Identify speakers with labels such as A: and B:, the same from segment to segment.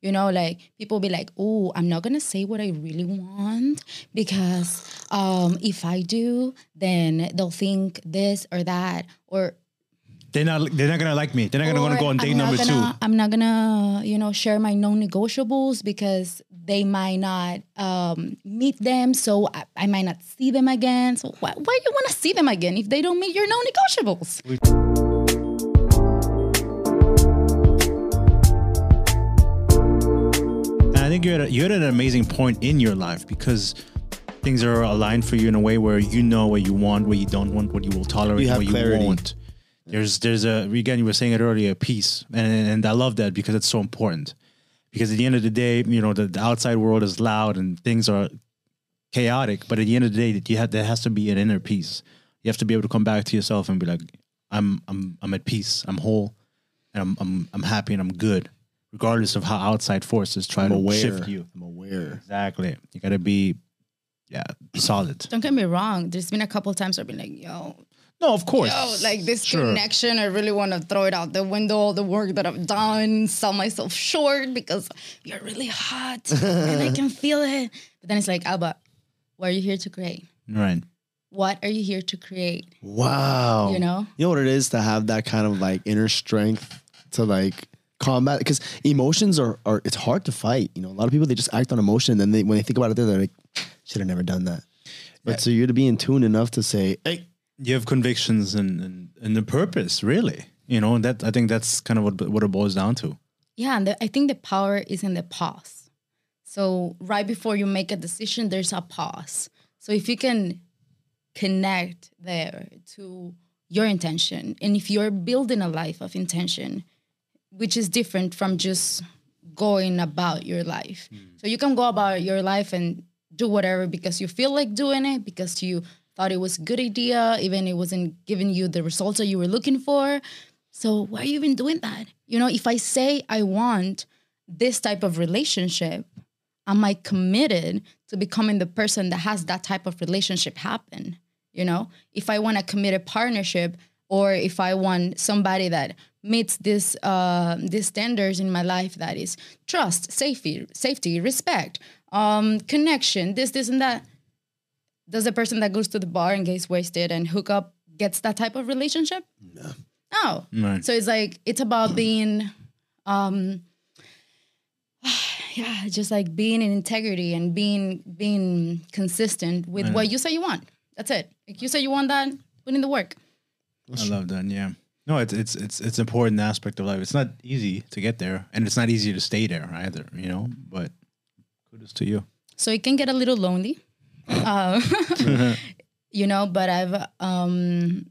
A: You know, like people be like, "Oh, I'm not gonna say what I really want because um, if I do, then they'll think this or that." Or
B: They're not. They're not gonna like me. They're not gonna to go on date number
A: gonna,
B: two.
A: I'm not gonna, you know, share my non-negotiables because they might not um, meet them, so I, I might not see them again. So why, why you want to see them again if they don't meet your non-negotiables?
B: Think you're at a, you're at an amazing point in your life because things are aligned for you in a way where you know what you want, what you don't want, what you will tolerate,
C: You
B: what you won't. There's there's a again you were saying it earlier, peace, and and I love that because it's so important. Because at the end of the day, you know the, the outside world is loud and things are chaotic, but at the end of the day, that you have there has to be an inner peace. You have to be able to come back to yourself and be like, I'm I'm I'm at peace, I'm whole, and I'm I'm I'm happy and I'm good, regardless of how outside forces try
C: I'm
B: to
C: aware.
B: shift you.
C: I'm aware.
B: Exactly. You gotta be, yeah, solid.
A: Don't get me wrong. There's been a couple times I've been like, "Yo,
B: No, of course.
A: yo, like this
B: Sure.
A: connection, I really want to throw it out the window, all the work that I've done, sell myself short because you're really hot and I can feel it. But then it's like, Alba, what are you here to create?
B: Right.
A: What are you here to create?
C: Wow.
A: You know?
C: You know what it is to have that kind of like inner strength to like combat because emotions are, are it's hard to fight. You know, a lot of people they just act on emotion and then they when they think about it, they're like, should have never done that. But so you're to be in tune enough to say, hey,
B: You have convictions and and, and the purpose, really. You know, and that I think that's kind of what what it boils down to.
A: Yeah, and the, I think the power is in the pause. So right before you make a decision, there's a pause. So if you can connect there to your intention, and if you're building a life of intention, which is different from just going about your life. So you can go about your life and do whatever because you feel like doing it, because you thought it was a good idea, even it wasn't giving you the results that you were looking for. So why are you even doing that? You know, if I say I want this type of relationship, am I committed to becoming the person that has that type of relationship happen? You know, if I want a committed partnership, or if I want somebody that meets this uh, these standards in my life, that is trust, safety, safety, respect, um, connection, this, this, and that. Does the person that goes to the bar and gets wasted and hook up gets that type of relationship? No. No.
B: Right.
A: So it's like it's about being um yeah, just like being in integrity and being being consistent with what you say you want. That's it. Like you say you want that, put in the work.
B: I love that. Yeah. No, it's it's it's it's an important aspect of life. It's not easy to get there, and it's not easy to stay there either. You know, but kudos to you.
A: So it can get a little lonely. Uh, you know, but I've um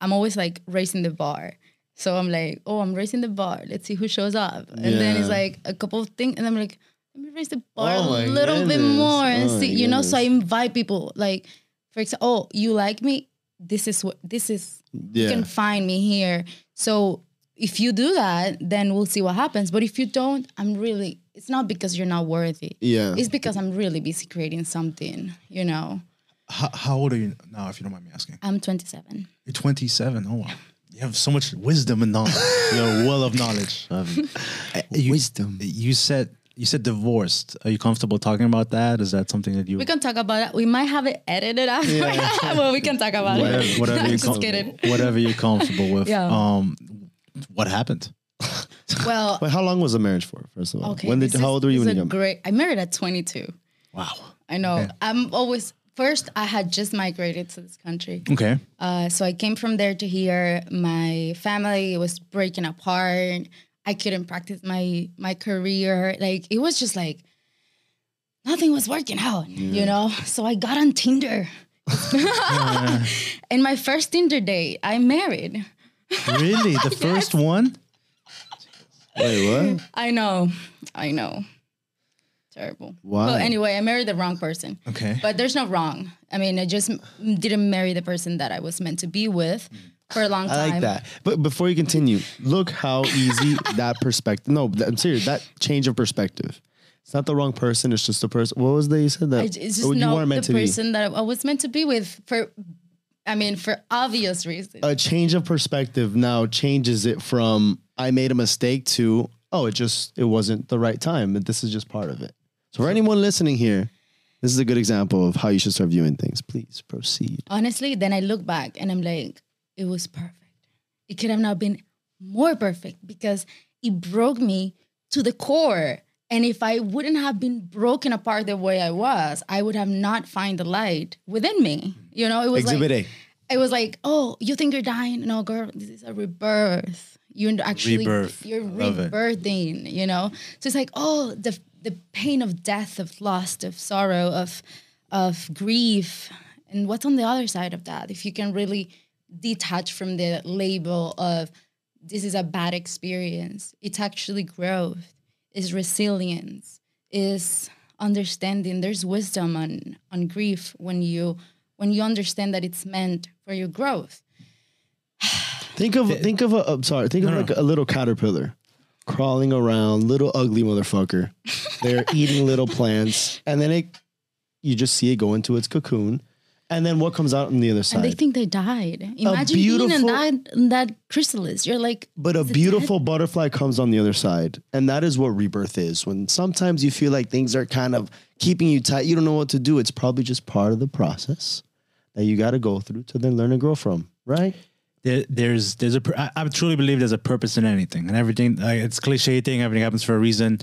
A: I'm always like raising the bar. So I'm like, oh, I'm raising the bar. Let's see who shows up. And then it's like a couple of things, and I'm like, let me raise the bar
C: Oh
A: a
C: my
A: little bit more and
C: Oh
A: see, you know. So I invite people, like, for example, oh, you like me? This is what this is. You can find me here. So if you do that, then we'll see what happens. But if you don't, I'm really. It's not because you're not worthy.
C: yeah.
A: It's because I'm really busy creating something. You know.
B: How, how old are you now, if you don't mind me asking?
A: I'm 27.
B: You're 27. Oh, wow. You have so much wisdom and knowledge. You're a well of knowledge. Um, you,
D: Wisdom.
B: You said you said divorced. Are you comfortable talking about that? Is that something that you
A: We can talk about that. We might have it edited out, but we can talk about
B: whatever,
A: it.
B: whatever you're
A: Just
B: com-
A: kidding.
B: whatever you're comfortable with?
A: Yeah.
B: Um, what happened?
A: Well,
D: Wait, how long was the marriage for? First of all,
A: okay.
D: when did
A: this
D: how
A: is-
D: old were you
A: this
D: when
A: is
D: you
A: a
D: got
A: great? I married at 22.
B: Wow.
A: I know.
B: Okay.
A: I'm always first. I had just migrated to this country.
B: Okay.
A: Uh, so I came from there to here. My family was breaking apart. I couldn't practice my my career. Like it was just like nothing was working out, you know. So I got on Tinder. and my first Tinder date, I married.
B: Really? The first one?
D: Wait, what?
A: I know, I know, terrible.
D: Why?
A: Well, anyway, I married the wrong person.
B: Okay.
A: But there's no wrong. I mean, I just didn't marry the person that I was meant to be with mm. For a long time.
D: I like that. But before you continue, look how easy that perspective. No, I'm serious. That change of perspective. It's not the wrong person. It's just the person. What was that you said that
A: I, it's just
D: oh, you
A: not the
D: to be?
A: person that I was meant to be with for, I mean, for obvious reasons.
D: A change of perspective now changes it from I made a mistake to oh, it just it wasn't the right time. But this is just part of it. So for anyone listening here, this is a good example of how you should start viewing things. Please proceed.
A: Honestly, then I look back and I'm like, it was perfect. It could have not been more perfect because it broke me to the core. And if I wouldn't have been broken apart the way I was, I would have not find the light within me. You know, it was
D: Exhibit
A: like,
D: A.
A: it was like, oh, you think you're dying? No, girl, this is a rebirth. You're actually
B: Rebirth.
A: you're
B: it.
A: rebirthing, you know? So it's like, oh, the the pain of death, of loss, of sorrow, of of grief. And what's on the other side of that? If you can really detach from the label of this is a bad experience, it's actually growth, is resilience, is understanding. There's wisdom on on grief when you when you understand that it's meant for your growth.
D: Think of think of a I'm sorry, think of
B: No, no.
D: like a little caterpillar crawling around, little ugly motherfucker. They're eating little plants, and then it you just see it go into its cocoon, and then what comes out on the other
A: And they think they died. Imagine being in that in that chrysalis. You're like,
D: But a
A: is it
D: beautiful butterfly comes on the other side, and that is what rebirth is. When sometimes you feel like things are kind of keeping you tight, you don't know what to do. It's probably just part of the process that you got to go through to then learn and grow from, right?
B: there, there's there's a pur- I, I truly believe there's a purpose in anything and everything like, it's cliche thing everything happens for a reason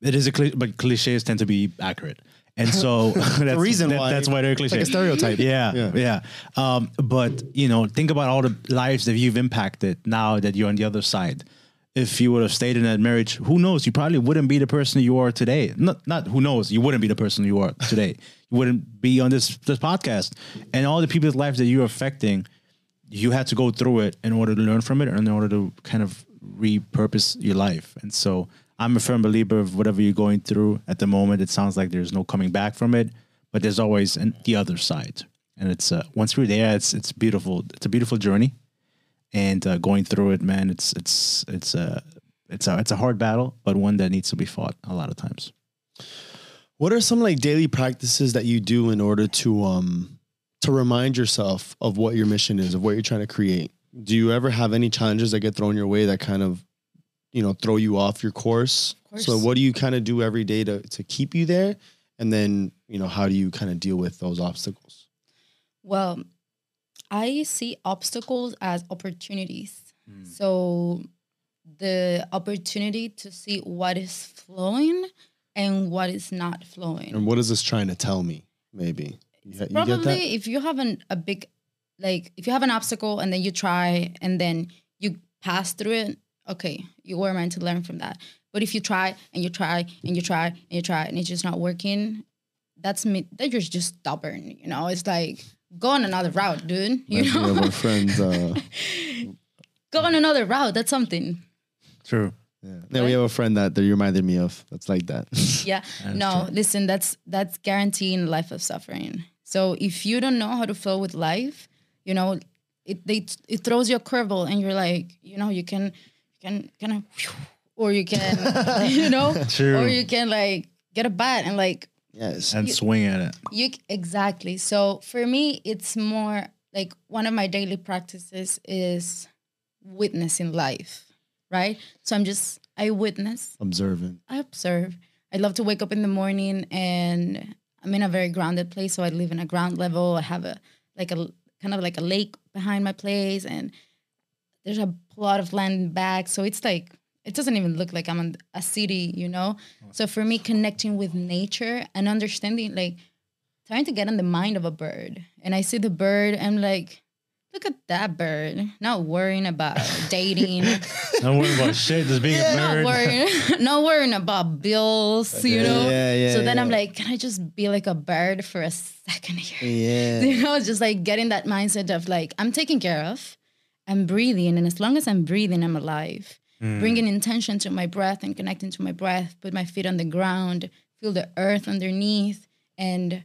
B: it is a cli- but cliches tend to be accurate and so that's the
D: reason
B: that-
D: why-
B: that's why they're cliche.
D: like a stereotype.
B: yeah
D: Yeah.
B: yeah, Um, but you know think about all the lives that you've impacted now that you're on the other side. If you would have stayed in that marriage who knows? You probably wouldn't be the person you are today. Not not who knows? You wouldn't be the person you are today. You wouldn't be on this this podcast. And all the people's lives that you're affecting you had to go through it in order to learn from it and in order to kind of repurpose your life. And so I'm a firm believer of whatever you're going through at the moment. It sounds like there's no coming back from it, but there's always an, the other side. And it's uh, once we're there, it's it's beautiful. It's a beautiful journey, and uh, going through it, man, it's it's it's a it's a it's a hard battle, but one that needs to be fought a lot of times.
D: What are some like daily practices that you do in order to um to remind yourself of what your mission is, of what you're trying to create? Do you ever have any challenges that get thrown your way that kind of, you know, throw you off your course?
A: course.
D: So what do you kind of do every day to to keep you there? And then, you know, how do you kind of deal with those obstacles?
A: Well, I see obstacles as opportunities. Hmm. So the opportunity to see what is flowing and what is not flowing.
D: And what is this trying to tell me? Maybe. You, ha- you get that?
A: Probably if you have an, a big, like if you have an obstacle and then you try and then you pass through it, okay, you were meant to learn from that. But if you try and you try and you try and you try and it's just not working, that's me. That you're just stubborn. You know, it's like go on another route, dude. You
D: Like,
A: know,
D: have our friends. Uh,
A: go on another route. That's something.
B: True.
D: yeah. yeah, we have a friend that, that you reminded me of. That's like that.
A: Yeah. no, listen, that's that's guaranteeing life of suffering. So if you don't know how to flow with life, you know, it they it throws you a curveball and you're like, you know, you can you can kind of or you can you know
B: True.
A: or you can like get a bat and like
D: Yes.
B: and swing at it.
A: You exactly. So for me, it's more like one of my daily practices is witnessing life, right? So I'm just I witness,
D: Observant.
A: I observe. I love to wake up in the morning and I'm in a very grounded place. So I live in a ground level. I have a like a kind of like a lake behind my place and there's a plot of land back. So it's like it doesn't even look like I'm in a city, you know? So for me, connecting with nature and understanding like trying to get in the mind of a bird. And I see the bird, I'm like, look at that bird. Not worrying about dating.
B: Not worrying about shit. Just being a
A: not
B: bird.
A: worrying, not worrying about bills, you know.
D: Yeah, yeah,
A: so then I'm like, can I just be like a bird for a second here?
D: Yeah.
A: You know, just like getting that mindset of like I'm taken care of, I'm breathing, and as long as I'm breathing, I'm alive. Mm. Bringing intention to my breath and connecting to my breath. Put my feet on the ground, feel the earth underneath, and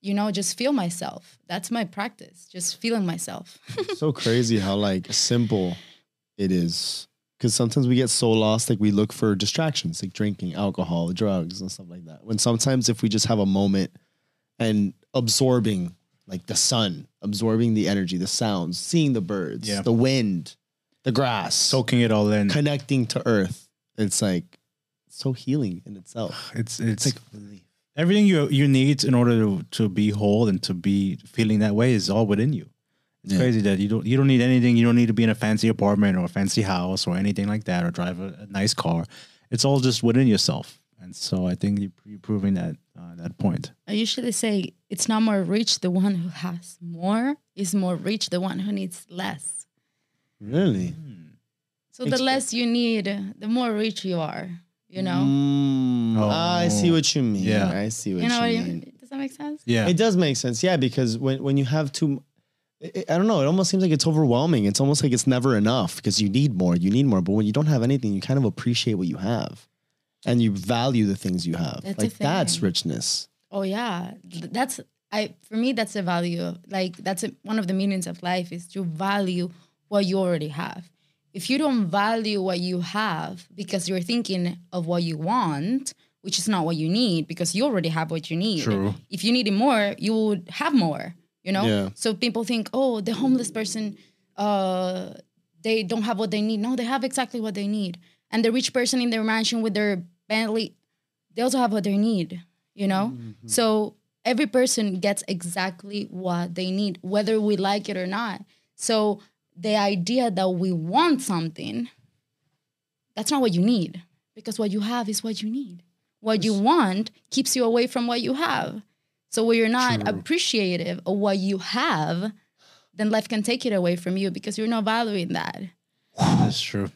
A: you know, just feel myself. That's my practice. Just feeling myself.
D: so crazy how like simple it is. Because sometimes we get so lost, like we look for distractions, like drinking, alcohol, drugs, and stuff like that. When sometimes if we just have a moment and absorbing like the sun, absorbing the energy, the sounds, seeing the birds,
B: Yeah.
D: the wind, the grass,
B: Soaking it all in.
D: connecting to earth, it's like so healing in itself.
B: It's it's
D: It's like
B: everything you you need in order to, to be whole and to be feeling that way is all within you. It's
D: Yeah.
B: crazy that you don't you don't need anything. You don't need to be in a fancy apartment or a fancy house or anything like that or drive a, a nice car. It's all just within yourself. And so I think you- you're proving that uh, that point.
A: I usually say it's not more rich the one who has more, is more rich the one who needs less.
D: really.
A: So the less you need, the more rich you are. You know,
D: Mm,
B: Oh.
D: I see what you mean.
B: Yeah.
D: I see what
A: you know
D: you
A: what
D: mean.
A: mean? Does that make sense?
B: Yeah.
D: It does make sense, yeah, because when when you have too, I I don't know, it almost seems like it's overwhelming. It's almost like it's never enough because you need more, you need more. But when you don't have anything, you kind of appreciate what you have, and you value the things you have.
A: That's
D: like that's richness.
A: Oh yeah, that's I. For me, that's the value of like that's a, one of the meanings of life is to value what you already have. If you don't value what you have because you're thinking of what you want, which is not what you need, because you already have what you need.
B: True.
A: If you needed more, you would have more. You know.
D: Yeah.
A: So people think, oh, the homeless person, uh, they don't have what they need. No, they have exactly what they need. And the rich person in their mansion with their Bentley, they also have what they need. You know. Mm-hmm. So every person gets exactly what they need, whether we like it or not. So the idea that we want something, that's not what you need, because what you have is what you need. What you want keeps you away from what you have. So when you're not appreciative of what you have, then life can take it away from you because you're not valuing that.
B: That's true.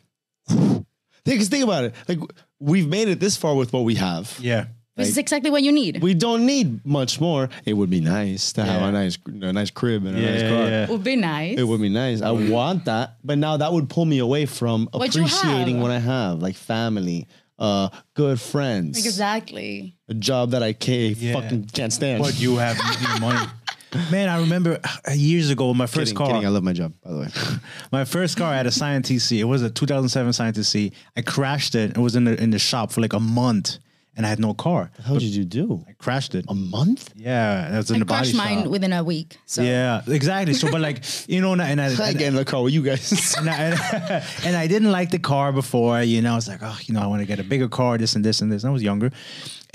D: Because think about it, like we've made it this far with what we have.
B: Yeah.
A: This is exactly what you need.
D: We don't need much more. It would be nice to have
B: Yeah.
D: a nice, a nice crib and a nice car.
B: yeah.
A: would be nice.
D: It would be nice. I want that, but now that would pull me away from
A: What you
D: appreciating
A: have.
D: what I have, like family, uh, good friends,
A: exactly.
D: a job that I can't,
B: Yeah.
D: fucking can't stand.
B: But you have money. Man, I remember uh, years ago my first
D: kidding,
B: car.
D: kidding. I love my job, by the way.
B: My first car I had a Scion TC. It was a 2007 Scion TC. I crashed it. It was in the in the shop for like a month, and I had no car.
D: How did you do?
B: I crashed it.
D: A month?
B: Yeah, that was in
A: I
B: the body
A: crushed mine
B: shop.
A: within a week. So
B: Yeah, exactly. So, but like you know, and I, and I,
D: I get in the car with you guys.
B: and I, and I didn't like the car before, you know. I was like, oh, you know, I want to get a bigger car, this and this and this. And I was younger,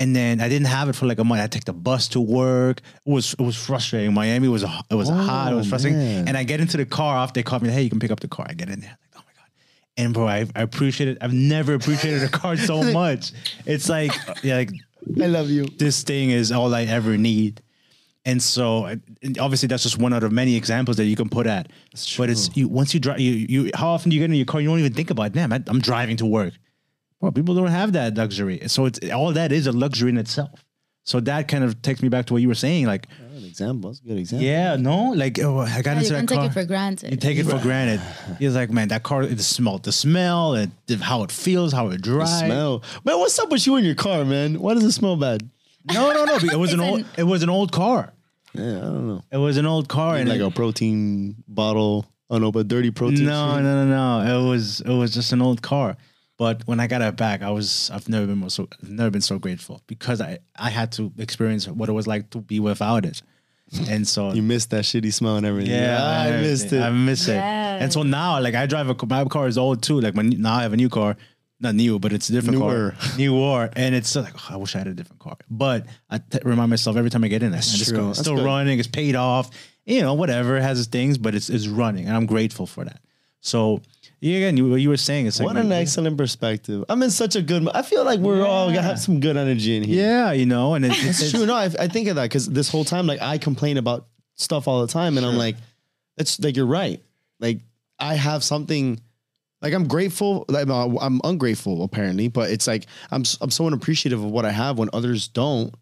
B: and then I didn't have it for like a month. I take the bus to work. It was it was frustrating. Miami was it was hot. It was
D: Oh,
B: frustrating.
D: man.
B: And I get into the car off. They call me, hey, you can pick up the car. I get in there. Like, oh my god. And bro, I, I appreciate it. I've never appreciated a car so much. It's like yeah, like
D: I love you.
B: this thing is all I ever need. And so, and obviously, that's just one out of many examples that you can put at. But it's you once you drive, you, you how often do you get in your car? You don't even think about, damn, I, I'm driving to work. Well, people don't have that luxury. So it's all that is a luxury in itself. So that kind of takes me back to what you were saying, like,
D: Good example. That's a good example.
B: yeah, no, like oh, I got
A: Yeah, you
B: into
A: can
B: that
A: take
B: car.
A: it for granted.
B: You take it for granted. He's like, man, that car, the smell, the smell, and how it feels, how it drives.
D: The Smell. Man, what's up with you in your car, man? Why does it smell bad?
B: No, no, no. It was an old. It was an old car.
D: Yeah, I don't know.
B: It was an old car, and
D: like
B: it-
D: a protein bottle. Oh no, but dirty protein.
B: No,
D: shake.
B: no, no, no. It was it was just an old car, But when I got it back, I was I've never been more so I've never been so grateful because I I had to experience what it was like to be without it, and so
D: You missed that shitty smell and everything.
B: yeah, ah,
D: I
B: and
D: missed
B: everything.
D: it.
B: I miss it.
A: Yes.
B: And so now, like I drive a ca- my car is old too. Like my now I have a new car, not new, but it's a different
D: Newer.
B: car, newer, and it's like oh, I wish I had a different car. But I t- remind myself every time I get in there, it's
D: true.
B: go- it's
D: That's
B: still
D: good.
B: running, it's paid off, you know, whatever it has its things, but it's it's running, and I'm grateful for that. So yeah, again, you, what you were saying is
D: What an excellent perspective. I'm in such a good. mo- I feel like we're all gonna have some good energy in here.
B: yeah, you know, and it's,
D: It's
B: it's
D: true. No, I, I think of that because this whole time, like, I complain about stuff all the time, and I'm like, it's like you're right. Like, I have something. Like I'm grateful. Like, I'm ungrateful apparently, but it's like I'm s- I'm so unappreciative of what I have when others don't.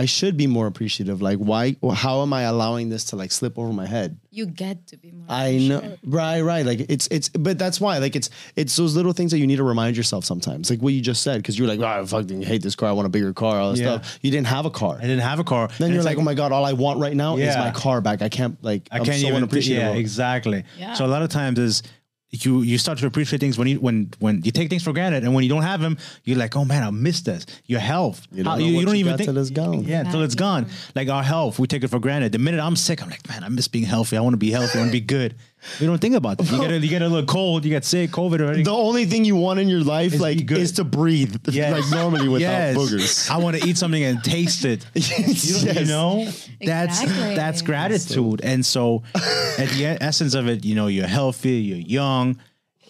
D: I should be more appreciative. Like, why? How am I allowing this to like slip over my head?
A: You get to be more.
D: I know, right, right. Like it's it's, but that's why. Like it's it's those little things that you need to remind yourself sometimes. Like what you just said, because you're like, oh, I fucking hate this car. I want a bigger car. All this
B: Yeah.
D: stuff. You didn't have a car.
B: I didn't have a car.
D: Then
B: And
D: you're
B: it's
D: like, oh my god, all I want right now is my car back. I can't like.
B: I
D: I'm
B: can't
D: so
B: even.
D: unappreciative.
B: Yeah, exactly.
A: Yeah.
B: So a lot of times is you you start to appreciate things when you when when you take things for granted, and when you don't have them, you're like, oh man, I miss this. Your health.
D: You don't
B: How- you, you don't
D: you
B: even think
D: till it's gone.
B: Yeah, until it's gone. Like our health, we take it for granted. The minute I'm sick, I'm like, man, I miss being healthy. I want to be healthy. I want to be good. We don't think about that. You get a, you get a little cold. You get sick, COVID already.
D: The only thing you want in your life,
B: Is
D: like, is to breathe,
B: Yes.
D: like normally without
B: Yes.
D: boogers.
B: I want to eat something and taste it. You,
D: Yes.
B: you know, that's
A: Exactly.
B: that's gratitude. And so, at the essence of it, you know, you're healthy, you're young.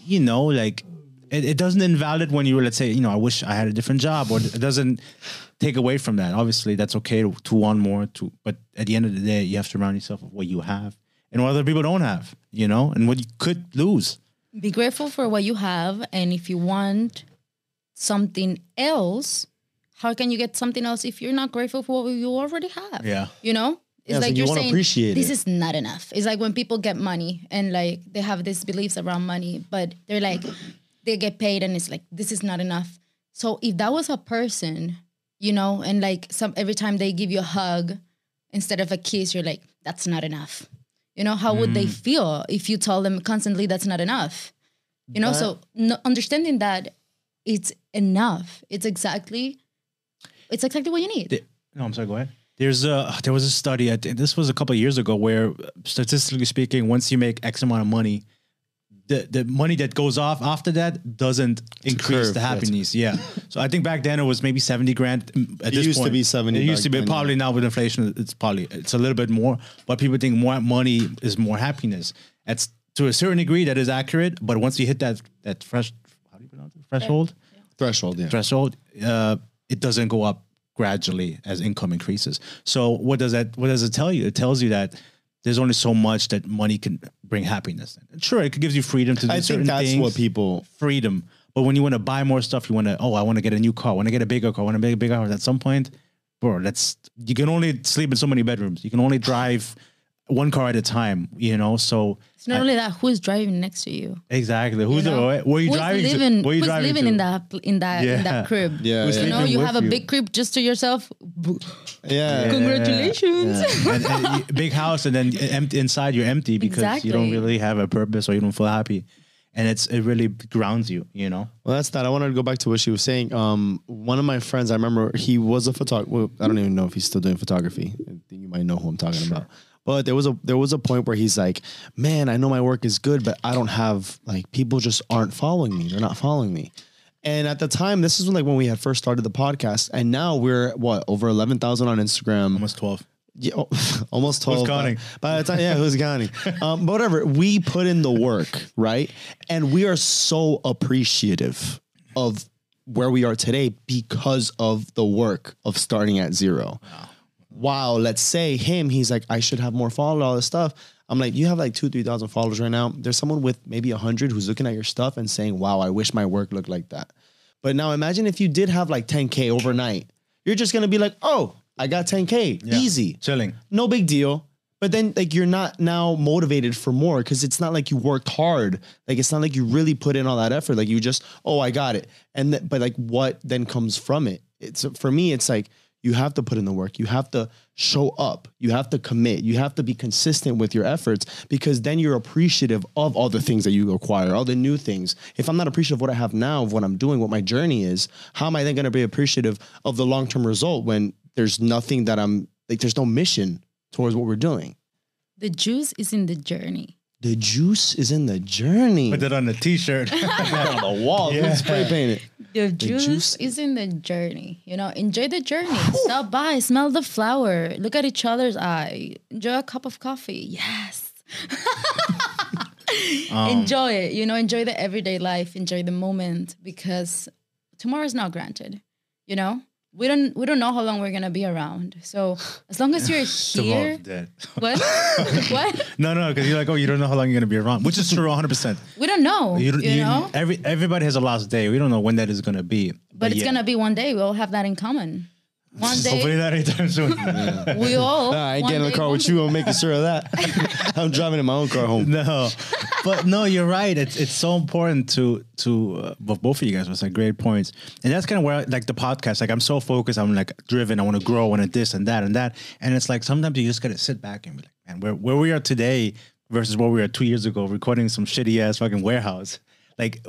B: You know, like it, it doesn't invalidate when you were, let's say, you know, I wish I had a different job, or it doesn't take away from that. Obviously, that's okay to, to want more. To, but at the end of the day, you have to remind yourself of what you have and what other people don't have. You know, and what you could lose.
A: Be grateful for what you have, and if you want something else, how can you get something else if you're not grateful for what you already have?
B: Yeah.
A: you know. It's
D: Yeah, so
A: like
D: you
A: you're
D: wanna
A: saying
D: appreciate
A: this
D: it.
A: is not enough. It's like when people get money and like they have these beliefs around money, but they're like they get paid and it's like this is not enough. So if that was a person, you know, and like some every time they give you a hug instead of a kiss, you're like that's not enough. You know, how would they
D: Mm.
A: feel if you tell them constantly that's not enough? You know, so no, understanding that it's enough. It's exactly it's exactly what you need.
B: Th- No, I'm sorry. Go ahead. There's a there was a study. I think this was a couple of years ago where, statistically speaking, once you make X amount of money, the the money that goes off after that doesn't increase
D: curve,
B: the happiness. Yeah. so I think back then it was maybe seventy grand. At
D: It
B: this
D: used to be 70
B: It used to be
D: then,
B: probably now with inflation, it's probably it's a little bit more. But people think more money is more happiness. That's to a certain degree that is accurate. But once you hit that that fresh how do you pronounce it threshold
D: Threshold, yeah.
B: threshold, uh, it doesn't go up gradually as income increases. So what does that what does it tell you? It tells you that there's only so much that money can bring happiness. Sure, it gives you freedom to do
D: I
B: certain
D: think that's
B: things.
D: what people.
B: freedom. But when you want to buy more stuff, you want to oh, I want to get a new car, I want to get a bigger car, I want to make a bigger house. At some point, bro, that's you can only sleep in so many bedrooms. You can only drive one car at a time, you know. So
A: It's not only that who's driving next to you.
B: exactly, who's
A: you know?
B: the where are you
A: who's
B: driving?
A: living,
B: to? Where are you
A: who's
B: driving
A: living
B: to?
A: in that in that in that crib?
D: Yeah,
B: Who's
D: yeah.
A: You know, you have a big crib just to yourself.
D: Yeah.
A: Congratulations.
B: and, and big house, and then empty inside you're empty because you don't really have a purpose or you don't feel happy, and it's it really grounds you. You know,
D: Well, that's that. I wanted to go back to what she was saying. Um, one of my friends, I remember he was a photographer. Well, I don't even know if he's still doing photography. I think you might know who I'm talking about. But there was a there was a point where he's like, "Man, I know my work is good, but I don't have like people just aren't following me. They're not following me." And at the time, this is when, like when we had first started the podcast, and now we're what over eleven thousand on Instagram.
B: almost twelve.
D: Yeah, oh, almost 12.
B: counting?
D: By, by the time, yeah, who's counting? Um, but whatever. We put in the work, right? And we are so appreciative of where we are today because of the work of starting at zero. Wow. Let's say him, he's like, I should have more followers, all this stuff. I'm like, you have like two, 3,000 followers right now. There's someone with maybe 100 who's looking at your stuff and saying, wow, I wish my work looked like that. But now imagine if you did have like 10K overnight. You're just going to be like, oh, I got 10K. Easy
B: chilling.
D: no big deal. But then like you're not now motivated for more because it's not like you worked hard. Like it's not like you really put in all that effort. Like you just, oh, I got it. And th- but like what then comes from it? It's for me, it's like you have to put in the work. You have to show up. You have to commit. You have to be consistent with your efforts because then you're appreciative of all the things that you acquire, all the new things. If I'm not appreciative of what I have now, of what I'm doing, what my journey is, how am I then going to be appreciative of the long term result when there's nothing that I'm like, there's no mission towards what we're doing?
A: The juice is in the journey.
D: The juice is in the journey.
B: Put that on a t-shirt.
D: on the wall.
B: Yeah.
D: Spray paint it.
A: The juice,
D: juice-
A: is in the journey. You know, enjoy the journey. Stop by, smell the flower, look at each other's eye, enjoy a cup of coffee. Yes. Um, enjoy it. You know, enjoy the everyday life, enjoy the moment because tomorrow is not granted. You know, we don't we don't know how long we're gonna be around. So as long as you're here,
B: dead.
A: what? what?
B: No, no, because you're like, oh, you don't know how long you're gonna be around, which is true, 100. percent
A: We don't know.
B: You
A: You,
B: don't. You,
A: know,
B: every everybody has a last day. We don't know when that is gonna be,
A: but it's
B: yeah.
A: gonna be one day. We'll have that in common. One
B: Hopefully
A: day,
B: not anytime soon.
A: we all.
D: Nah, I ain't
A: one
D: getting in the
A: day,
D: car
A: one
D: with you. I'm making sure of that. I'm driving in my own car home.
B: no, but no, you're right. It's it's so important to to uh, both both of you guys was like great points, and that's kind of where I, like the podcast. Like I'm so focused. I'm like driven. I want to grow. I want to this and that and that. And it's like sometimes you just gotta sit back and be like, man, where where we are today versus where we were two years ago, recording some shitty ass fucking warehouse. Like,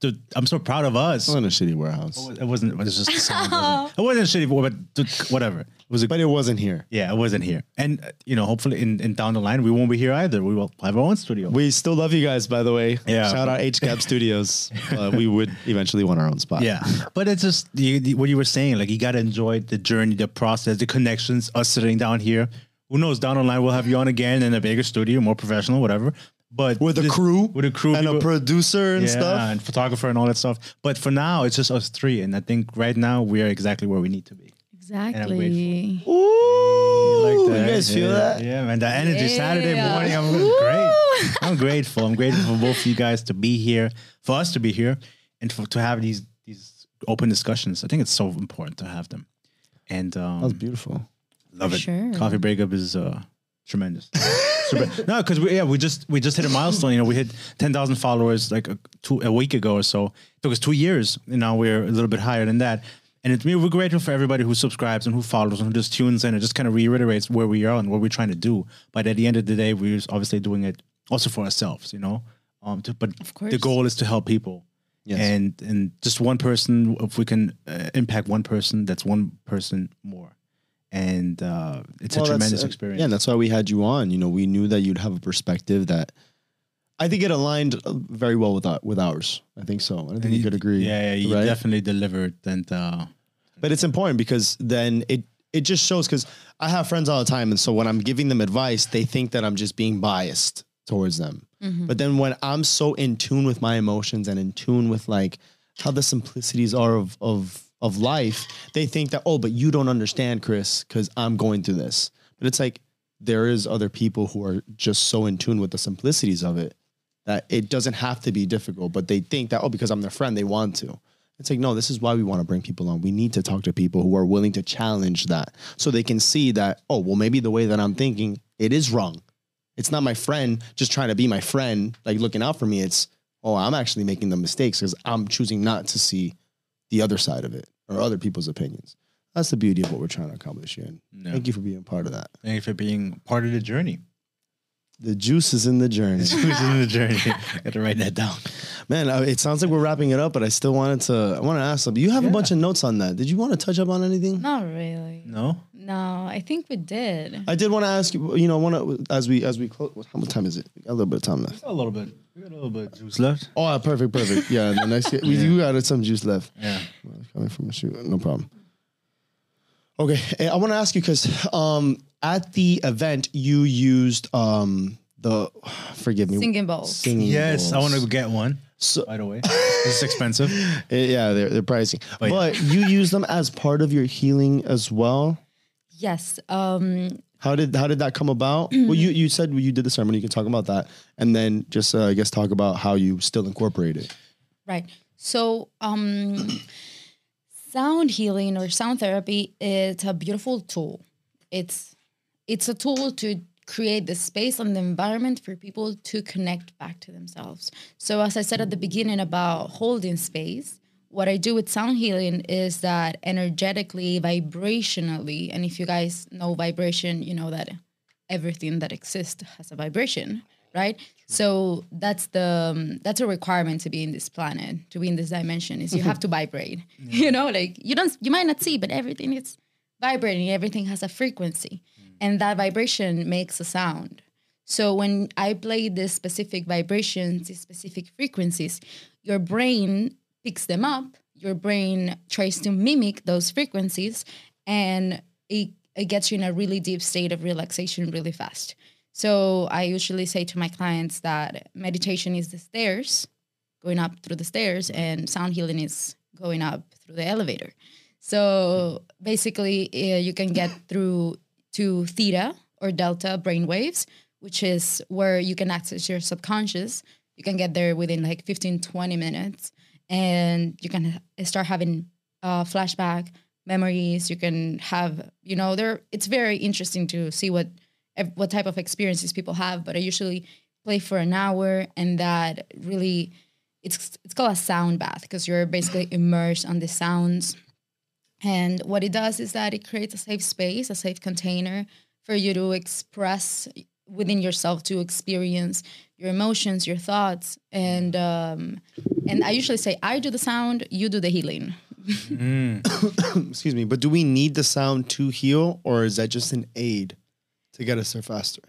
B: the, I'm so proud of us.
D: It wasn't a shitty warehouse,
B: It wasn't. It was just. The sound wasn't, it wasn't a shitty, but whatever. It was a
D: but it wasn't here.
B: yeah, it wasn't here. And uh, you know, hopefully in, in down the line we won't be here either. We will have our own studio.
D: We still love you guys, by the way.
B: Yeah.
D: Shout out HCAP Studios. Uh, we would eventually want our own spot.
B: yeah, but it's just you, the- what you were saying. Like you got to enjoy the journey, the process, the connections. Us sitting down here. Who knows? Down the line we'll have you on again in a bigger studio, more professional, whatever. But
D: With a
B: this-
D: crew,
B: with a crew,
D: and a producer and
B: yeah,
D: stuff.
B: and photographer and all that stuff. But for now, it's just us three, and I think right now we are exactly where we need to be.
A: Exactly.
D: Ooh,
B: Like
D: you guys feel
B: yeah,
D: that?
B: Yeah, man. That energy Saturday morning. I'm great. I'm grateful. I'm grateful for both of you guys to be here, for us to be here, and for, to have these these open discussions. I think it's so important to have them. And um,
D: That was beautiful.
B: love it.
A: Sure.
B: Coffee breakup is uh, tremendous. Super- no, because we yeah we just we just hit a milestone. You know, we hit ten thousand followers like a, two, a week ago or so. It took us two years, and now we're a little bit higher than that. And it's me. we're grateful for everybody who subscribes and who follows and who just tunes in. It just kind of reiterates where we are and what we're trying to do. But at the end of the day, we're obviously doing it also for ourselves. You know, um, to, but
A: Of course.
B: the goal is to help people.
D: Yes.
B: And and just one person, if we can uh, impact one person, that's one person more. And uh, it's
D: Well,
B: a
D: that's-
B: tremendous
D: uh,
B: experience.
D: Yeah, and that's why we had you on. You know, we knew that you'd have a perspective that I think it aligned uh, very well with our, with ours. I think so. I think you could agree.
B: Yeah, yeah, you
D: right?
B: definitely delivered. And uh,
D: But it's important because then it it just shows because I have friends all the time, and so when I'm giving them advice, they think that I'm just being biased towards them. But then when I'm so in tune with my emotions and in tune with like how the simplicities are of of of life, they think that oh, but you don't understand, Chris, because I'm going through this. But it's like there is other people who are just so in tune with the simplicities of it that it doesn't have to be difficult, but they think that, oh, because I'm their friend, they want to. It's like, no, this is why we want to bring people on. We need to talk to people who are willing to challenge that so they can see that, oh, well, maybe the way that I'm thinking, it is wrong. It's not my friend just trying to be my friend, like looking out for me. It's, oh, I'm actually making the mistakes because I'm choosing not to see the other side of it or other people's opinions. That's the beauty of what we're trying to accomplish here. And
B: Yeah.
D: thank you for being part of that.
B: thank you for being part of the journey.
D: The juice is in the journey.
B: The juice is in the journey? Got to write that down.
D: Man, uh, it sounds like we're wrapping it up, but I still wanted to. I want to ask something. You have a bunch of notes on that. Did you want to touch up on anything?
A: Not really.
B: No,
A: No, I think we did.
D: I did want to ask you. You know, want to as we as we close. How much time is it? We got a little bit of time left.
B: a little bit. We got a little bit of juice left.
D: Oh, perfect, perfect. Yeah, the next we do got some juice left.
B: Yeah.
D: Coming from a shoot, no problem. Okay, eh, I want to ask you because um, at the event you used um, the forgive me
A: Singing bowls.
D: singing
B: Yes, I want to get one.
D: So,
B: By the way, this is expensive.
D: eh, yeah, they're they're pricey,
B: But
D: but,
B: yeah.
D: you use them as part of your healing as well.
A: Yes. Um,
D: How did how did that come about? well, you you said you did the ceremony. You can talk about that, and then just uh, I guess talk about how you still incorporate it.
A: Right. So, um, sound healing or sound therapy is a beautiful tool. It's it's a tool to create the space and the environment for people to connect back to themselves. So, as I said at the beginning about holding space, what I do with sound healing is that energetically, vibrationally, and if you guys know vibration, you know that everything that exists has a vibration, right? So that's the um, that's a requirement to be in this planet, to be in this dimension. Is you have to vibrate. You know, like you don't, you might not see, but everything is vibrating. Everything has a frequency, and that vibration makes a sound. So when I play these specific vibrations, these specific frequencies, your brain picks them up. Your brain tries to mimic those frequencies, and it, it gets you in a really deep state of relaxation really fast. So I usually say to my clients that meditation is the stairs, going up through the stairs, and sound healing is going up through the elevator. So basically, uh, you can get through to theta or delta brain waves, which is where you can access your subconscious. You can get there within like 15, 20 minutes, and you can start having uh, flashback memories. You can have, you know, there. It's very interesting to see what what type of experiences people have. But I usually play for an hour, and that really, it's it's called a sound bath because you're basically immersed on the sounds. And what it does is that it creates a safe space, a safe container for you to express within yourself to experience your emotions, your thoughts, and um, and I usually say I do the sound, you do the healing.
D: Excuse me, but do we need the sound to heal, or is that just an aid to get us there faster?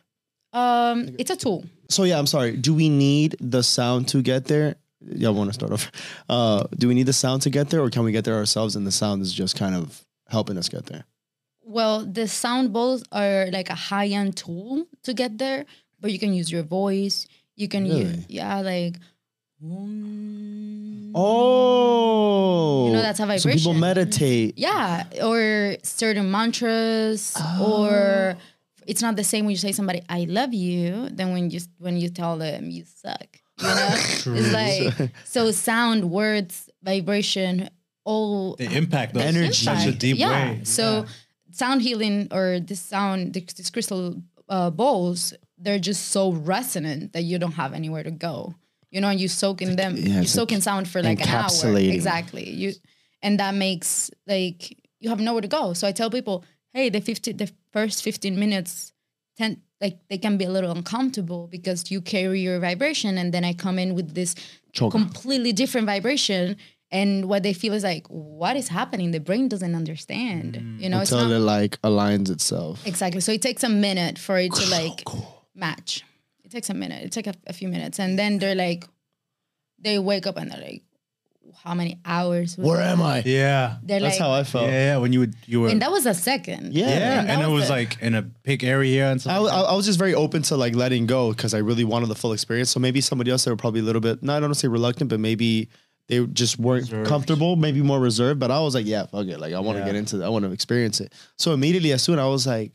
A: Um, it's a tool.
D: So yeah, I'm sorry. Do we need the sound to get there? Y'all want to start off? Uh, do we need the sound to get there, or can we get there ourselves, and the sound is just kind of helping us get there?
A: Well, the sound bowls are like a high end tool to get there, but you can use your voice. You can use yeah, like. Mm,
D: Oh,
A: You know, that's a vibration.
D: So people meditate.
A: Yeah, or certain mantras, or it's not the same when you say somebody "I love you" than when you when you tell them you suck. You know, it's like so sound, words, vibration, all
B: The impact of
D: Energy.
B: such a deep
A: yeah.
B: way.
A: So sound healing or this sound, this, this crystal uh, bowls, they're just so resonant that you don't have anywhere to go. You know, and you soak in them.
D: yeah,
A: you
D: it's
A: soak in sound for like an hour. Exactly. You and that makes like you have nowhere to go. So I tell people, hey, the fifty, the first fifteen minutes, ten, like they can be a little uncomfortable because you carry your vibration, and then I come in with this
D: Choke.
A: completely different vibration. And what they feel is like, what is happening? The brain doesn't understand. Mm. You know, it's not
D: it like aligns itself.
A: exactly. So it takes a minute for it to like match. It takes a minute. It takes a, a few minutes, and then they're like, they wake up and they're like, how many hours?
D: Where am I?
B: Yeah.
A: They're
D: That's
A: like,
D: how I felt.
B: yeah, yeah, when you would you were
A: and that was a second.
D: Yeah.
B: yeah,
A: and
B: and,
A: that
B: it
A: was
B: was
A: it.
B: like in a big area and stuff.
D: I,
B: like
D: I, I was just very open to like letting go because I really wanted the full experience. So maybe somebody else they were probably a little bit, not I don't say reluctant, but maybe they just weren't
B: Reserved.
D: comfortable, maybe more reserved. But I was like, yeah, fuck it. Like I want to
B: Yeah.
D: get into it. I want to experience it. So immediately as soon I was like,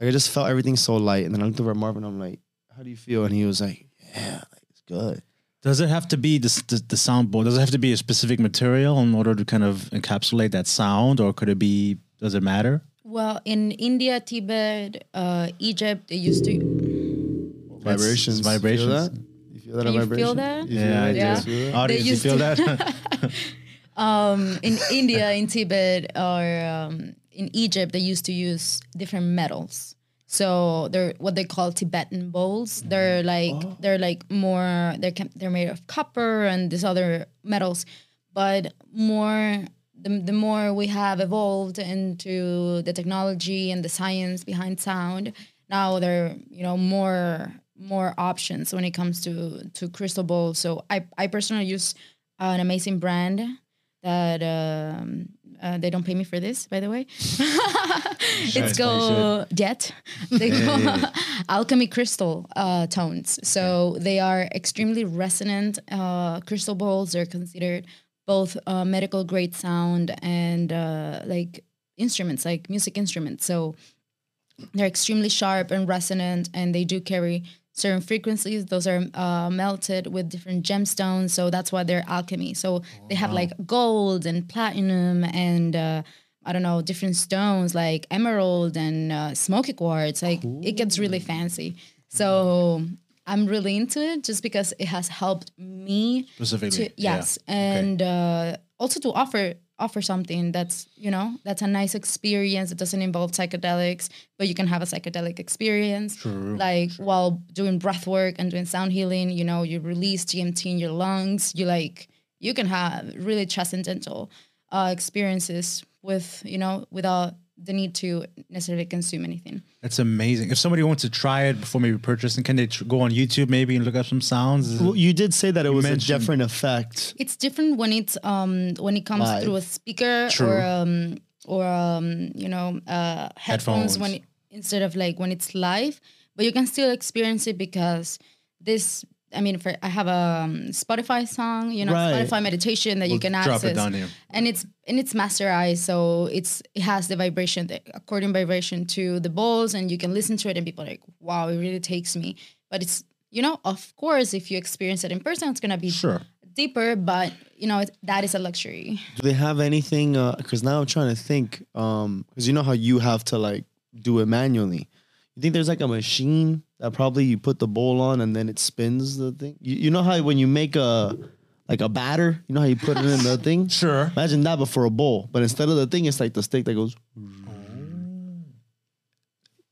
D: like I just felt everything so light. And then I looked over at Marvin. I'm like, how do you feel? And he was like, yeah, it's good.
B: Does it have to be the, the the soundboard? Does it have to be a specific material in order to kind of encapsulate that sound, or could it be? Does it matter?
A: Well, in India, Tibet, uh, Egypt, they used to.
B: That's-
D: Vibrations.
B: it's vibrations.
D: Feel that? You feel that
A: Can you
D: vibration?
A: feel that?
D: You
B: Yeah, I
D: that?
B: do.
D: You
A: Yeah.
D: guys feel that?
B: Audience, you feel
A: to-
B: that?
A: um, in India, in Tibet, or um, in Egypt, they used to use different metals. So they're what they call Tibetan bowls. They're like they're like more they're they're made of copper and these other metals, but more the, the more we have evolved into the technology and the science behind sound, now there are you know more more options when it comes to to crystal bowls. So I I personally use an amazing brand that um, uh, they don't pay me for this, by the way. it's called Jet. They call Alchemy Crystal uh, tones. So they are extremely resonant uh, crystal bowls. They're considered both uh, medical grade sound and uh, like instruments, like music instruments. So they're extremely sharp and resonant, and they do carry certain frequencies. Those are uh, melted with different gemstones, so that's why they're alchemy. So they have like gold and platinum and uh, I don't know different stones like emerald and uh, smoky quartz. Like it gets really fancy. So I'm really into it just because it has helped me
B: Specifically,
A: to yes, and uh, also to offer offer something that's you know that's a nice experience. It doesn't involve psychedelics, but you can have a psychedelic experience.
B: True,
A: Like while doing breath work and doing sound healing, you know, you release DMT in your lungs. You like you can have really transcendental uh, experiences with you know without the need to necessarily consume anything.
B: That's amazing. If somebody wants to try it before maybe purchasing, can they tr- go on YouTube maybe and look up some sounds?
D: Well, you did say that it was a different effect.
A: It's different when it's um when it comes
D: Live.
A: through a speaker
B: True.
A: or um or um you know uh headphones,
B: Headphones.
A: when it, instead of like when it's live, but you can still experience it because this. I mean, for I have a um, Spotify song, you know,
D: Right.
A: Spotify meditation that you can
B: drop
A: access,
B: it down here.
A: and it's and it's masterized, so it's it has the vibration, the according vibration to the bowls, and you can listen to it, and people are like, wow, it really takes me. But it's you know, of course, if you experience it in person, it's gonna be
B: Sure.
A: deeper, but you know that is a luxury.
D: Do they have anything? Because now I'm trying to think. Because you know how you have to like do it manually. You think there's like a machine that probably you put the bowl on and then it spins the thing. You, you know how when you make a like a batter, you know how you put it in the thing.
B: Sure.
D: Imagine that, but for a bowl. But instead of the thing, it's like the stick that goes. Oh.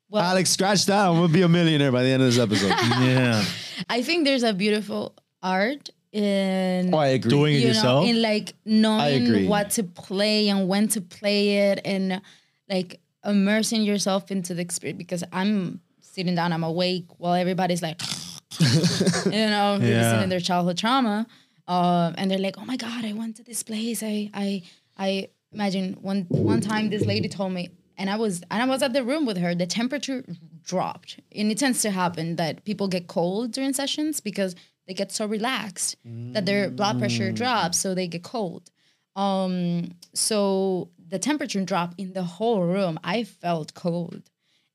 A: Well,
D: Alex, scratch that. I'm gonna be a millionaire by the end of this episode.
B: Yeah.
A: I think there's a beautiful art in
D: oh, I agree.
B: Doing it
A: you know
B: yourself.
A: in like knowing what to play and when to play it and like immersing yourself into the experience because I'm sitting down, I'm awake while everybody's like you know,
B: Yeah.
A: revisiting their childhood trauma. Um, and they're like, "Oh my god, I went to this place. I, I, I imagine one one time this lady told me, and I was and I was at the room with her. The temperature dropped, and it tends to happen that people get cold during sessions because they get so relaxed that their blood pressure drops, so they get cold. Um, so the temperature dropped in the whole room. I felt cold.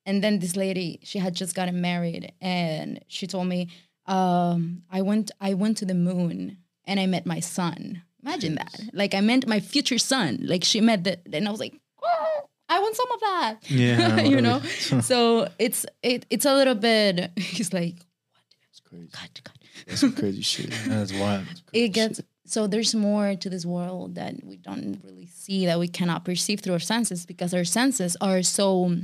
A: And then this lady, she had just gotten married, and she told me, um, "I went, I went to the moon, and I met my son. Imagine that! Like I met my future son. Like she met the, and I was like, oh, I want some of that.
B: Yeah,
A: you know. so it's it, it's a little bit. He's like, what?
D: It's crazy.
A: cut, cut.
D: That's crazy shit.
B: That's wild.
A: It gets so there's more to this world that we don't really see that we cannot perceive through our senses because our senses are so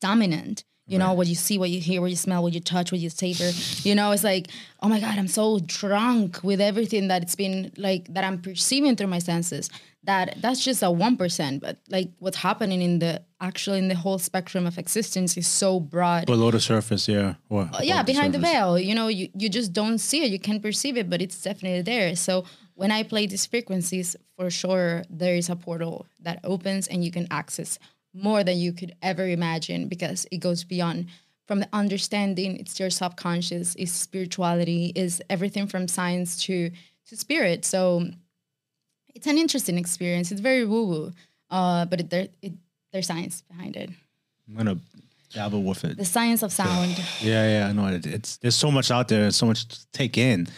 A: dominant. You know, what you see, what you hear, what you smell, what you touch, what you savor. You know, it's like, oh my God, I'm so drunk with everything that it's been like that I'm perceiving through my senses. That that's just a one percent. But like what's happening in the actually in the whole spectrum of existence is so broad.
B: Below the surface, yeah. Or
A: Uh, yeah, behind the,
B: surface.
A: veil. You know, you, you just don't see it. You can't perceive it, but it's definitely there. So when I play these frequencies, for sure there is a portal that opens and you can access more than you could ever imagine because it goes beyond from the understanding, it's your subconscious, is spirituality, is everything from science to to spirit. So it's an interesting experience. It's very woo-woo. Uh, but it, there it, there's science behind it.
B: I'm gonna dabble with it.
A: The science of sound.
B: Yeah, yeah, I know. It, it's there's so much out there, so much to take in.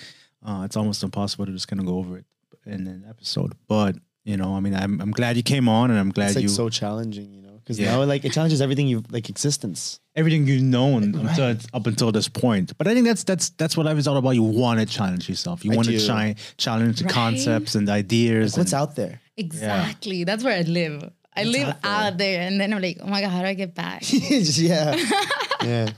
B: Uh, it's almost impossible to just kind of go over it in an episode. But you know, I mean, I'm I'm glad you came on, and I'm glad
D: It's like
B: you
D: so challenging, you know, because
B: Yeah.
D: now like it challenges everything you like existence.
B: everything you've known until, up until this point. But I think that's that's that's what life is all about. You want to challenge yourself. You want to
D: do.
B: try challenge the concepts and ideas.
D: What's
B: and-
D: out there?
A: Exactly. That's where I live. I live
D: out there.
A: out there. and then I'm like, oh my god, how do I get back?
D: yeah, yeah.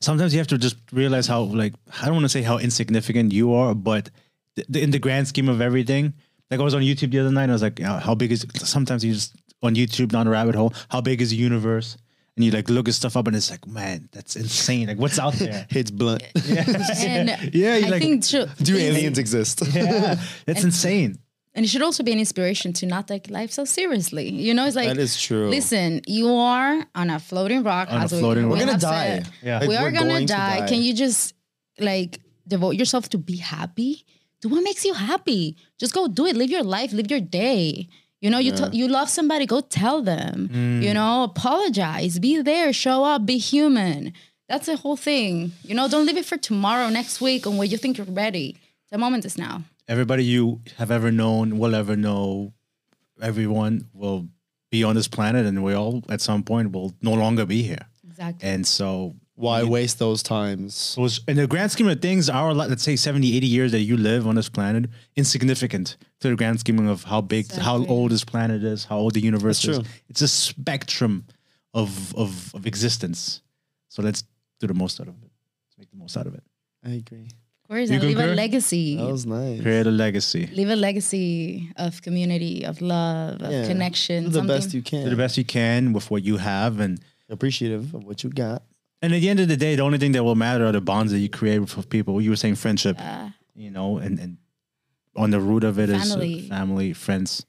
B: Sometimes you have to just realize how like I don't want to say how insignificant you are, but th- th- in the grand scheme of everything. Like I was on YouTube the other night. I was like, how how big is? Sometimes you just on YouTube down a rabbit hole. How big is the universe? And you like look at stuff up, and it's like, man, that's insane. Like, what's out there?
D: Hits blunt.
A: and
B: Yeah, you
A: I
B: like-
A: think too,
D: Do aliens exist?
B: yeah, that's insane.
A: and it should also be an inspiration to not take life so seriously. You know, it's like
D: That is true.
A: Listen, you are on a floating rock.
B: On a
A: as we-
B: floating
A: we
B: rock.
D: We're gonna die.
B: Yeah.
D: Like,
A: we are
D: we're
A: gonna
D: going to
A: die.
D: die.
A: Can you just like devote yourself to be happy? Do what makes you happy. Just go do it. Live your life. Live your day. You know, you t- you love somebody. Go tell them.
B: Mm.
A: You know, apologize. Be there. Show up. Be human. That's the whole thing. You know, don't leave it for tomorrow, next week, and when you think you're ready. The moment is now.
B: Everybody you have ever known, will ever know, everyone will be on this planet, and we all at some point will no longer be here.
A: Exactly.
B: And so
D: Why waste those times?
B: So it's, in the grand scheme of things, our let's say 70, 80 years that you live on this planet, insignificant to the grand scheme of how big, how old this planet is, how old the universe
D: That's
B: is.
D: true.
B: It's a spectrum of, of of existence. So let's do the most out of it. Let's make the most out of it.
D: I agree.
A: Of course,
B: You
A: and leave
B: concur?
A: a legacy.
D: That was nice.
B: Create a legacy.
A: Leave a legacy of community, of love, of
D: Yeah.
A: connection.
D: Do the
A: something-
D: best you can.
B: Do the best you can with what you have, and
D: Appreciative of what you got.
B: And at the end of the day, the only thing that will matter are the bonds that you create with people. You were saying friendship,
A: Yeah.
B: you know, and and on the root of it is uh,
A: Family.
B: family, friends,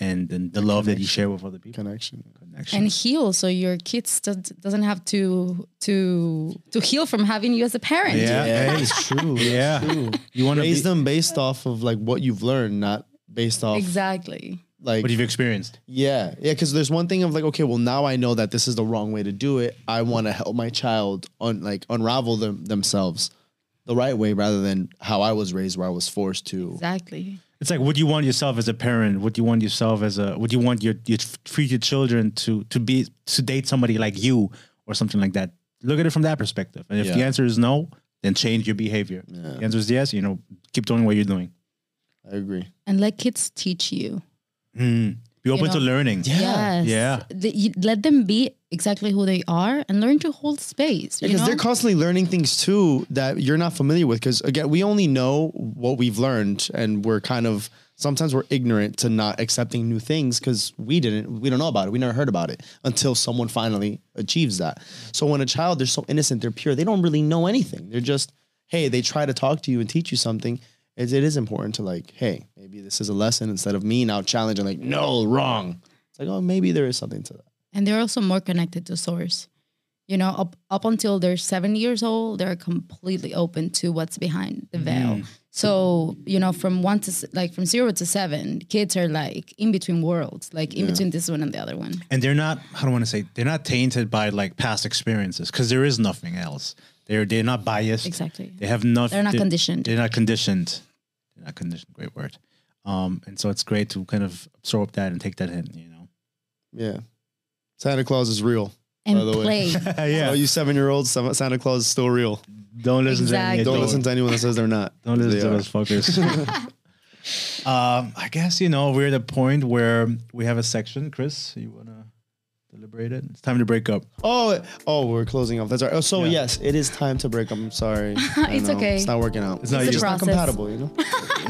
B: and and the love that you share with other people.
D: Connection.
B: Connection.
A: and heal so your kids does, doesn't have to to to heal from having you as a parent
B: Yeah.
D: Yeah, it's true.
B: Yeah.
D: It's true.
B: You want to
D: Raise
B: be
D: them based off of like what you've learned, not based off
A: exactly
D: like
B: what you've experienced.
D: Yeah, yeah, because there's one thing of like, okay, well now I know that this is the wrong way to do it. I want to help my child un like unravel them themselves the right way rather than how I was raised, where I was forced to.
A: exactly
B: It's like what do you want yourself as a parent? What do you want yourself as a? What do you want your your future children to to be to date somebody like you or something like that? Look at it from that perspective. And if the answer is no, then change your behavior.
D: Yeah.
B: The answer is yes. You know, keep doing what you're doing.
D: I agree.
A: and let kids teach you
B: Mm. Be open to
A: know,
B: learning.
A: yes
B: Yeah.
A: The- you- let them be exactly who they are and learn to hold space
D: Because
A: know?
D: they're constantly learning things too that you're not familiar with. Because again, we only know what we've learned, and we're kind of sometimes we're ignorant to not accepting new things because we didn't, we don't know about it. We never heard about it until someone finally achieves that. So when a child, they're so innocent, they're pure, they don't really know anything. They're just, hey, they try to talk to you and teach you something. It, it is important to like, hey, maybe this is a lesson instead of me now challenging like, no, wrong. It's like, oh, maybe there is something to that.
A: and they're also more connected to source you know up up until they're seven years old they're completely open to what's behind the veil
B: Mm.
A: so you know from one to like from zero to seven kids are like in between worlds like in between this one and the other one
B: and they're not I don't want to say they're not tainted by like past experiences because there is nothing else. They're they're not biased.
A: Exactly.
B: They have nothing.
A: They're not conditioned.
B: They're not conditioned. They're not conditioned. Great word. Um, and so it's great to kind of absorb that and take that in. You know.
D: Yeah. Santa Claus is real.
A: and
D: By the way.
A: play
B: yeah.
D: Oh, you seven year olds, Santa Claus is still real.
B: Don't listen
A: Exactly.
B: to any
D: Don't listen to anyone that says they're not.
B: Don't listen to
D: are.
B: those fuckers. um, I guess you know we're at a point where we have a section. Chris, you wanna deliberate it? It's time to break up.
D: Oh, oh, we're closing off. That's right. Oh, so
B: Yeah.
D: yes, it is time to break up. I'm sorry. I
A: It's
D: know.
A: okay.
D: It's not working out.
B: It's not
D: It's
B: you.
D: just not
A: Process.
D: compatible, you know.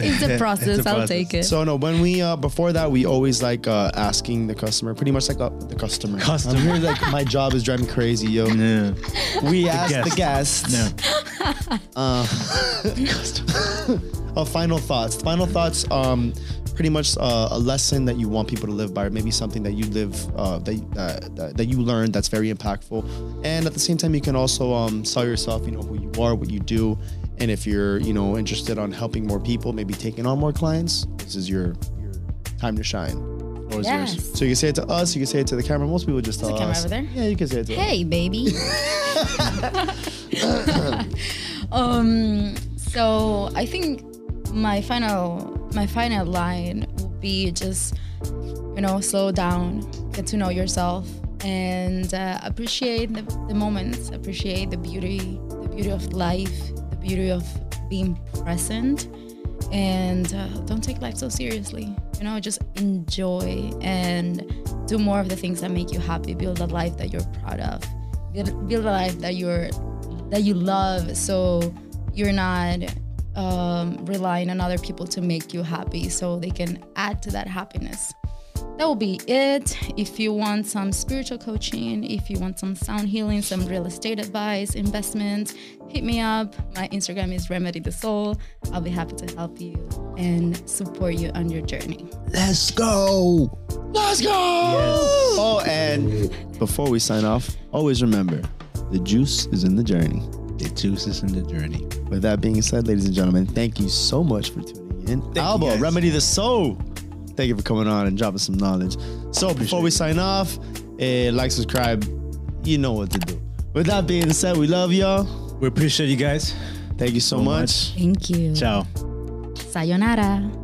A: it's a process
B: It's a
A: i'll
B: process.
A: take it
D: So no, when we uh before that, we always like uh asking the customer, pretty much like uh, the customer.
B: Customer.
D: I'm here like my job is driving me crazy, yo.
B: Yeah.
D: We ask the
B: guest.
D: guests.
B: No.
D: Uh, uh, final thoughts. Final thoughts. Um, pretty much uh, a lesson that you want people to live by, or maybe something that you live uh, that, uh, that that you learned that's very impactful. And at the same time, you can also um, sell yourself. You know who you are, what you do, and if you're you know interested on helping more people, maybe taking on more clients. This is your your time to shine.
B: Floor
A: yes
B: yours.
D: So you can say it to us. You can say it to the camera. Most people just tell
A: the camera
D: us.
A: over there?
D: Yeah, you can say it to us.
A: hey baby um so i think my final my final line will be just you know slow down get to know yourself and uh, appreciate the, the moments appreciate the beauty the beauty of life the beauty of being present and uh, don't take life so seriously. You know just enjoy and do more of the things that make you happy. Build a life that you're proud of. Build, build a life that you're that you love so you're not um, relying on other people to make you happy so they can add to that happiness that will be it. If you want some spiritual coaching, if you want some sound healing, some real estate advice, investments, hit me up. My Instagram is Remedy the Soul. I'll be happy to help you and support you on your journey.
D: Let's go. Let's go. Oh, and before we sign off, always remember the juice is in the journey.
B: The juice is in the journey.
D: With that being said, ladies and gentlemen, thank you so much for tuning in.
B: you,
D: Alba,
B: guys.
D: Remedy the Soul. Thank you for coming on and dropping some knowledge. So before we
B: it.
D: sign off, eh, like, subscribe. You know what to do. With that being said, we love y'all.
B: We appreciate you guys.
D: Thank you so,
B: So
D: much.
B: much.
A: Thank you.
B: Ciao.
A: Sayonara.